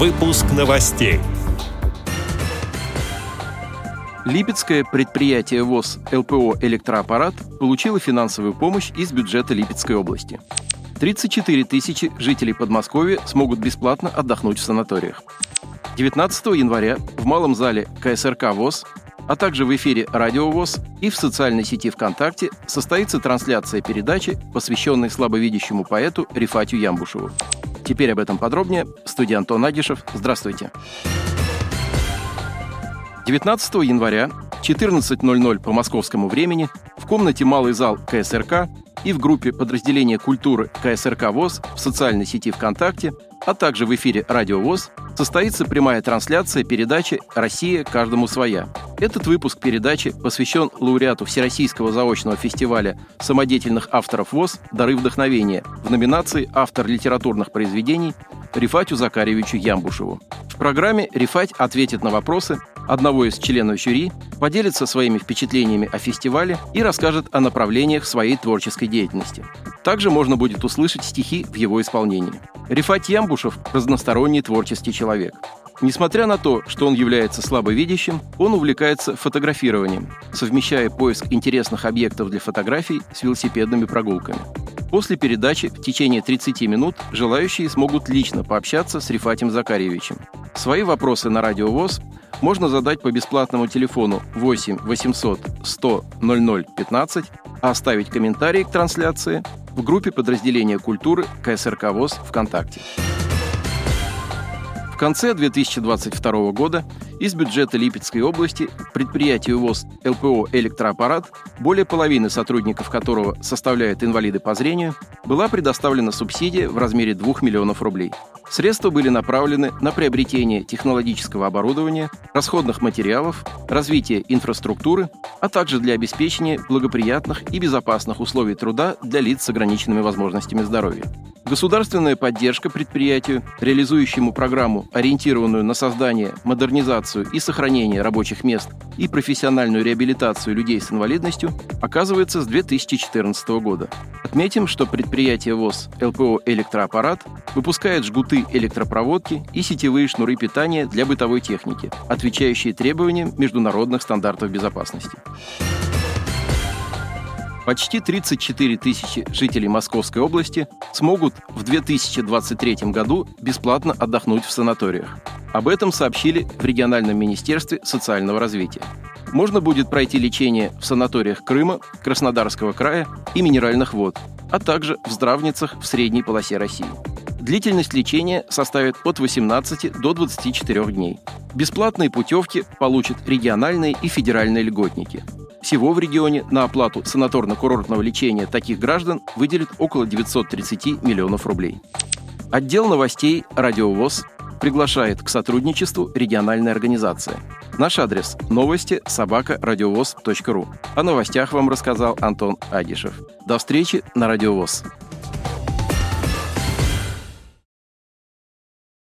Выпуск новостей. Липецкое предприятие ВОЗ ЛПО «Электроаппарат» получило финансовую помощь из бюджета Липецкой области. 34 тысячи жителей Подмосковья смогут бесплатно отдохнуть в санаториях. 19 января в малом зале КСРК ВОЗ, а также в эфире Радио ВОЗ и в социальной сети ВКонтакте состоится трансляция передачи, посвященной слабовидящему поэту Рифатю Ямбушеву. Теперь об этом подробнее. Студия Антон Агишев. Здравствуйте. 19 января 14.00 по московскому времени в комнате «Малый зал» КСРК и в группе подразделения культуры КСРК ВОЗ в социальной сети ВКонтакте, а также в эфире Радио ВОЗ состоится прямая трансляция передачи «Россия каждому своя». Этот выпуск передачи посвящен лауреату Всероссийского заочного фестиваля самодеятельных авторов ВОЗ «Дары вдохновения» в номинации «Автор литературных произведений» Рифатю Закаревичу Ямбушеву. В программе Рифать ответит на вопросы одного из членов жюри, поделится своими впечатлениями о фестивале и расскажет о направлениях своей творческой деятельности. Также можно будет услышать стихи в его исполнении. Рифат Ямбушев – разносторонний творческий человек. Несмотря на то, что он является слабовидящим, он увлекается фотографированием, совмещая поиск интересных объектов для фотографий с велосипедными прогулками. После передачи в течение 30 минут желающие смогут лично пообщаться с Рифатем Закарьевичем. Свои вопросы на Радио ВОЗ можно задать по бесплатному телефону 8 800 100 00 15, а оставить комментарии к трансляции в группе подразделения культуры КСРК ВОЗ ВКонтакте. В конце 2022 года из бюджета Липецкой области предприятию ВОЗ ЛПО «Электроаппарат», более половины сотрудников которого составляют инвалиды по зрению, была предоставлена субсидия в размере 2 миллионов рублей – Средства были направлены на приобретение технологического оборудования, расходных материалов, развитие инфраструктуры, а также для обеспечения благоприятных и безопасных условий труда для лиц с ограниченными возможностями здоровья. Государственная поддержка предприятию, реализующему программу, ориентированную на создание, модернизацию и сохранение рабочих мест и профессиональную реабилитацию людей с инвалидностью, оказывается с 2014 года. Отметим, что предприятие ВОЗ ЛПО «Электроаппарат» выпускает жгуты электропроводки и сетевые шнуры питания для бытовой техники, отвечающие требованиям международных стандартов безопасности. Почти 34 тысячи жителей Московской области смогут в 2023 году бесплатно отдохнуть в санаториях. Об этом сообщили в региональном министерстве социального развития. Можно будет пройти лечение в санаториях Крыма, Краснодарского края и Минеральных вод, а также в здравницах в средней полосе России. Длительность лечения составит от 18 до 24 дней. Бесплатные путевки получат региональные и федеральные льготники. Всего в регионе на оплату санаторно-курортного лечения таких граждан выделят около 930 миллионов рублей. Отдел новостей «Радиовоз» приглашает к сотрудничеству региональная организация. Наш адрес – новости собака радиовоз.ру. О новостях вам рассказал Антон Агишев. До встречи на Радиовоз.